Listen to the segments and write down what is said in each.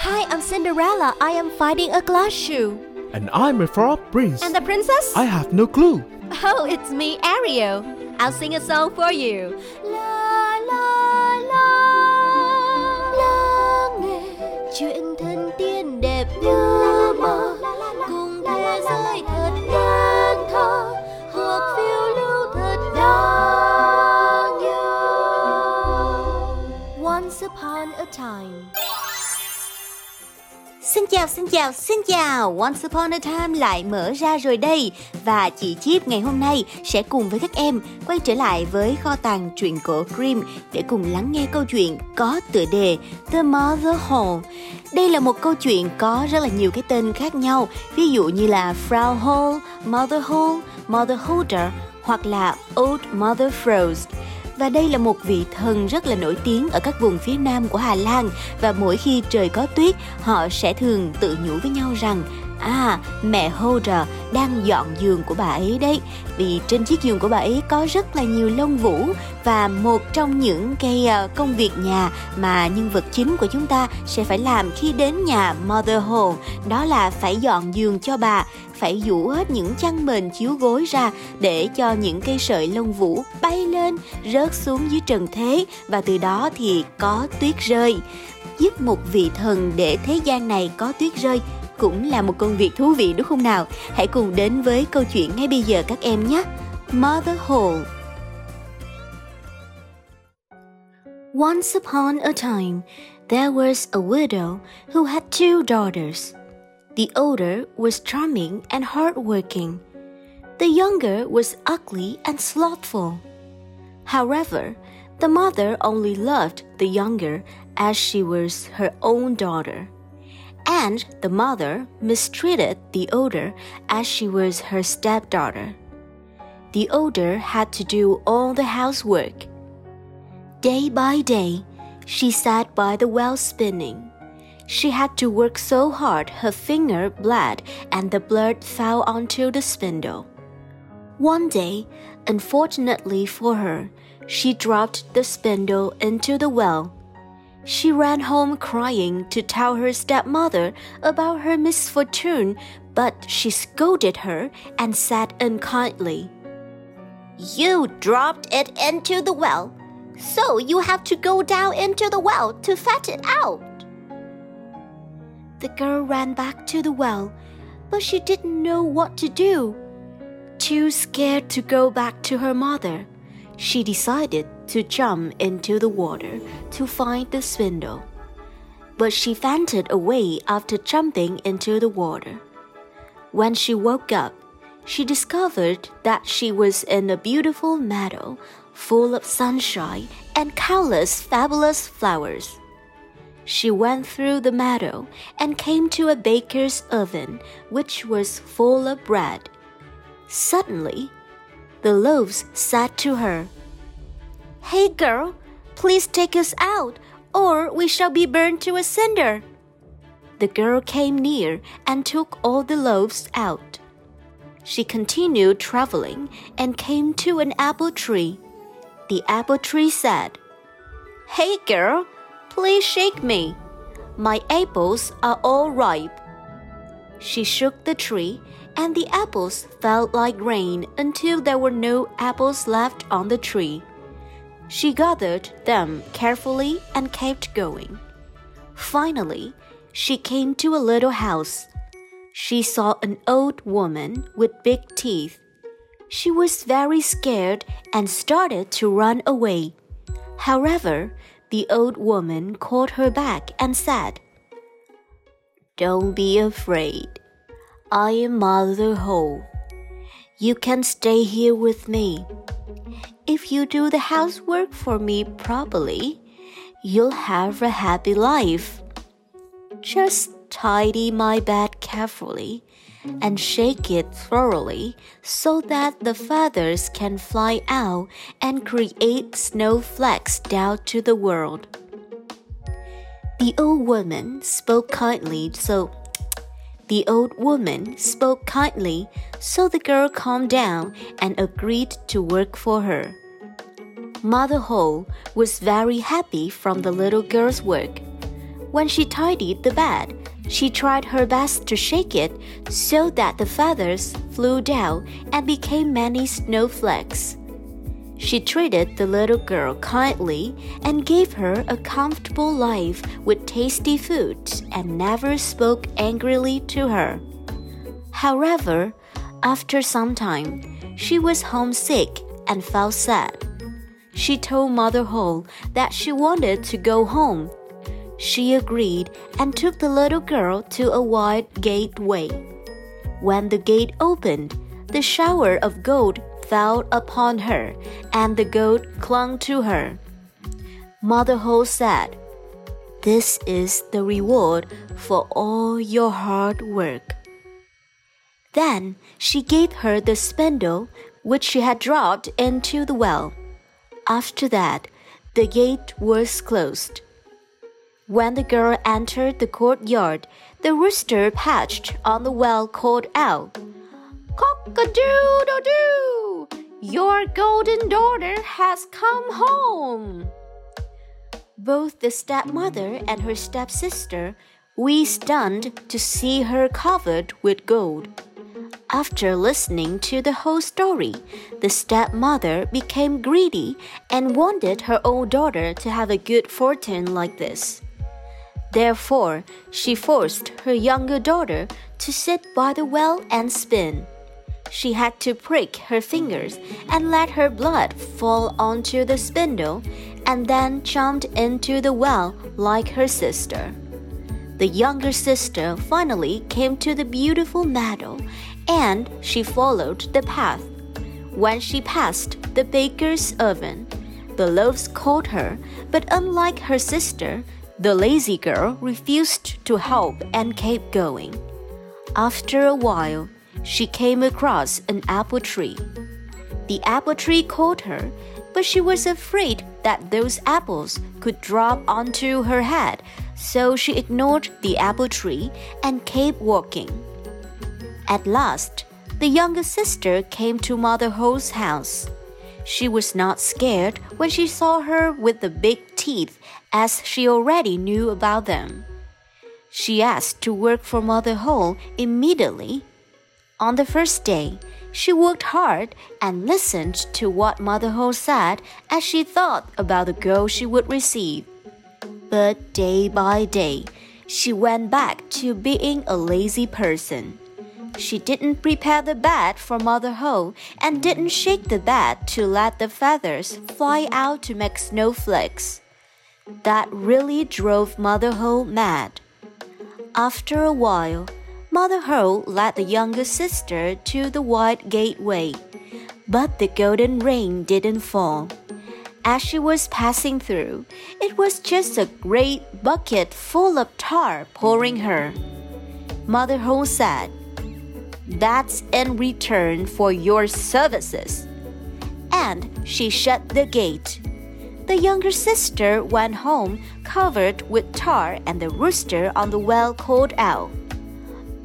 Hi, I'm Cinderella. I am finding a glass shoe. And I'm a frog prince. And the princess? I have no clue. Oh, it's me, Ariel. I'll sing a song for you. La la la La nghe chuyện thần tiên đẹp như Xin chào, xin chào, xin chào. Once Upon a Time lại mở ra rồi đây. Và chị Chip ngày hôm nay sẽ cùng với các em quay trở lại với kho tàng truyện cổ Grimm để cùng lắng nghe câu chuyện có tựa đề The Mother Hole Đây là một câu chuyện có rất là nhiều cái tên khác nhau. Ví dụ như là Frau Hole, Mother Hole, Mother Holder hoặc là Old Mother Frost và đây là một vị thần rất là nổi tiếng ở các vùng phía nam của Hà Lan. Và mỗi khi trời có tuyết, họ sẽ thường tự nhủ với nhau rằng À, mẹ Holder đang dọn giường của bà ấy đấy. Vì trên chiếc giường của bà ấy có rất là nhiều lông vũ Và một trong những cái ờ, công việc nhà mà nhân vật chính của chúng ta sẽ phải làm khi đến nhà Mother Home Đó là phải dọn giường cho bà Phải vũ hết những chăn mền chiếu gối ra Để cho những cây sợi lông vũ bay lên, rớt xuống dưới trần thế Và từ đó thì có tuyết rơi. Giúp một vị thần để thế gian này có tuyết rơi cũng là một công việc thú vị đúng không nào? Hãy cùng đến với câu chuyện ngay bây giờ các em nhé. Mother Holle Once upon a time, there was a widow who had two daughters. The older was charming and hardworking. The younger was ugly and slothful. However, the mother only loved the younger as she was her own daughter and the mother mistreated the older as she was her stepdaughter. The older had to do all the housework. Day by day, she sat by the well spinning. She had to work so hard her finger bled and the blood fell onto the spindle. One day, unfortunately for her, she dropped the spindle into the well she ran home crying to tell her stepmother about her misfortune, but she scolded her and said unkindly, You dropped it into the well, so you have to go down into the well to fetch it out. The girl ran back to the well, but she didn't know what to do. Too scared to go back to her mother, she decided to jump into the water to find the spindle. But she fainted away after jumping into the water. When she woke up, she discovered that she was in a beautiful meadow full of sunshine and countless fabulous flowers. She went through the meadow and came to a baker's oven, which was full of bread. Suddenly, the loaves said to her, Hey girl, please take us out, or we shall be burned to a cinder. The girl came near and took all the loaves out. She continued traveling and came to an apple tree. The apple tree said, Hey girl, please shake me. My apples are all ripe. She shook the tree, and the apples fell like rain until there were no apples left on the tree. She gathered them carefully and kept going. Finally, she came to a little house. She saw an old woman with big teeth. She was very scared and started to run away. However, the old woman called her back and said, Don't be afraid. I am Mother Holle. You can stay here with me. If you do the housework for me properly, you'll have a happy life. Just tidy my bed carefully and shake it thoroughly so that the feathers can fly out and create snowflakes down to the world. The old woman spoke kindly, so the old woman spoke kindly, so the girl calmed down and agreed to work for her. Mother Holle was very happy from the little girl's work. When she tidied the bed, she tried her best to shake it so that the feathers flew down and became many snowflakes. She treated the little girl kindly and gave her a comfortable life with tasty food and never spoke angrily to her. However, after some time, she was homesick and felt sad. She told Mother Holle that she wanted to go home. She agreed and took the little girl to a wide gateway. When the gate opened, the shower of gold fell upon her, and the goat clung to her. Mother Holle said, This is the reward for all your hard work. Then she gave her the spindle which she had dropped into the well. After that, the gate was closed. When the girl entered the courtyard, the rooster perched on the well called out, Cock-a-doodle-doo! Your golden daughter has come home. Both the stepmother and her stepsister were stunned to see her covered with gold. After listening to the whole story, the stepmother became greedy and wanted her own daughter to have a good fortune like this. Therefore, she forced her younger daughter to sit by the well and spin. She had to prick her fingers and let her blood fall onto the spindle and then jumped into the well like her sister. The younger sister finally came to the beautiful meadow and she followed the path. When she passed the baker's oven, the loaves caught her, but unlike her sister, the lazy girl refused to help and kept going. After a while, she came across an apple tree. The apple tree caught her, but she was afraid that those apples could drop onto her head, so she ignored the apple tree and kept walking. At last, the younger sister came to Mother Holle's house. She was not scared when she saw her with the big teeth, as she already knew about them. She asked to work for Mother Holle immediately. On the first day, she worked hard and listened to what Mother Holle said as she thought about the girl she would receive. But day by day, she went back to being a lazy person. She didn't prepare the bed for Mother Holle and didn't shake the bed to let the feathers fly out to make snowflakes. That really drove Mother Holle mad. After a while, Mother Ho led the younger sister to the wide gateway, but the golden rain didn't fall. As she was passing through, it was just a great bucket full of tar pouring her. Mother Holle said, that's in return for your services. And she shut the gate. The younger sister went home covered with tar, and the rooster on the well called out,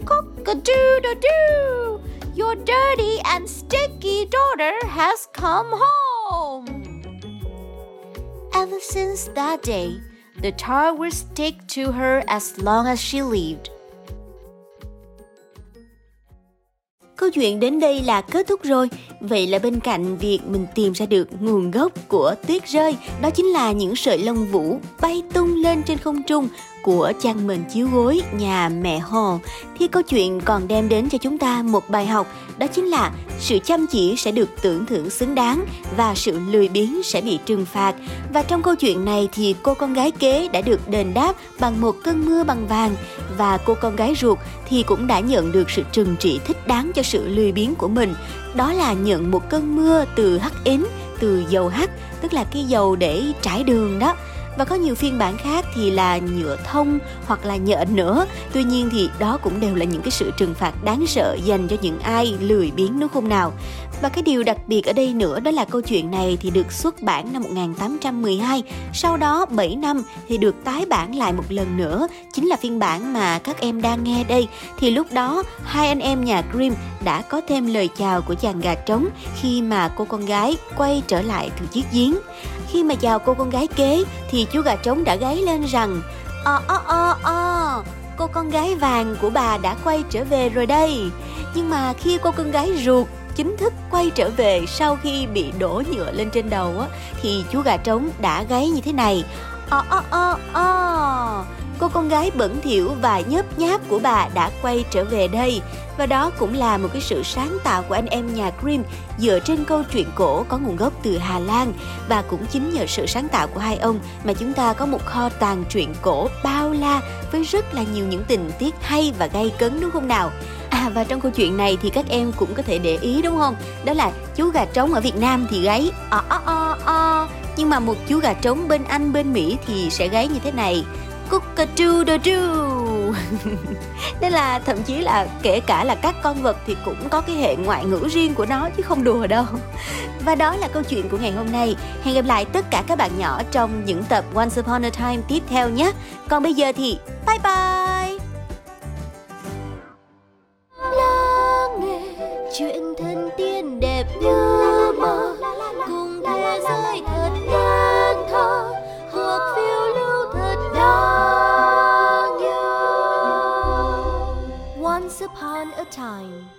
Cock a doodle doo! Your dirty and sticky daughter has come home. Ever since that day, the tar will stick to her as long as she lived. Câu chuyện đến đây là kết thúc rồi. Vậy là bên cạnh việc mình tìm ra được nguồn gốc của tuyết rơi, đó chính là những sợi lông vũ bay tung lên trên không trung của chăn mền chiếu gối nhà mẹ Hồ, thì câu chuyện còn đem đến cho chúng ta một bài học, đó chính là sự chăm chỉ sẽ được tưởng thưởng xứng đáng và sự lười biếng sẽ bị trừng phạt. Và trong câu chuyện này thì cô con gái kế đã được đền đáp bằng một cơn mưa bằng vàng. Và cô con gái ruột thì cũng đã nhận được sự trừng trị thích đáng cho sự lười biếng của mình. Đó là nhận một cơn mưa từ hắc ín từ dầu hắc, tức là cái dầu để trải đường đó và có nhiều phiên bản khác thì là nhựa thông hoặc là nhện nữa tuy nhiên thì đó cũng đều là những cái sự trừng phạt đáng sợ dành cho những ai lười biếng, đúng không nào? Và cái điều đặc biệt ở đây nữa đó là câu chuyện này thì được xuất bản năm 1812 sau đó 7 năm thì được tái bản lại một lần nữa. Chính là phiên bản mà các em đang nghe đây. Thì lúc đó, hai anh em nhà Grimm đã có thêm lời chào của chàng gà trống khi mà cô con gái quay trở lại từ chiếc giếng khi mà chào cô con gái kế thì chú gà trống đã gáy lên rằng Ờ ờ ờ ờ, cô con gái vàng của bà đã quay trở về rồi đây. Nhưng mà khi cô con gái ruột chính thức quay trở về sau khi bị đổ nhựa lên trên đầu á, thì chú gà trống đã gáy như thế này. Ờ ờ ờ ờ, cô con gái bẩn thỉu và nhớp nháp của bà đã quay trở về đây. Và đó cũng là một cái sự sáng tạo của anh em nhà Grimm dựa trên câu chuyện cổ có nguồn gốc từ Hà Lan và cũng chính nhờ sự sáng tạo của hai ông mà chúng ta có một kho tàng truyện cổ bao la với rất là nhiều những tình tiết hay và gay cấn, đúng không nào? À và trong câu chuyện này thì các em cũng có thể để ý, đúng không? Đó là chú gà trống ở Việt Nam thì gáy o o o o nhưng mà một chú gà trống bên Anh, bên Mỹ thì sẽ gáy như thế này Cockatoo-doo Nên là thậm chí là kể cả là các con vật thì cũng có cái hệ ngoại ngữ riêng của nó chứ không đùa đâu. Và đó là câu chuyện của ngày hôm nay. Hẹn gặp lại tất cả các bạn nhỏ trong những tập Once Upon a Time tiếp theo nhé. Còn bây giờ thì bye bye! Time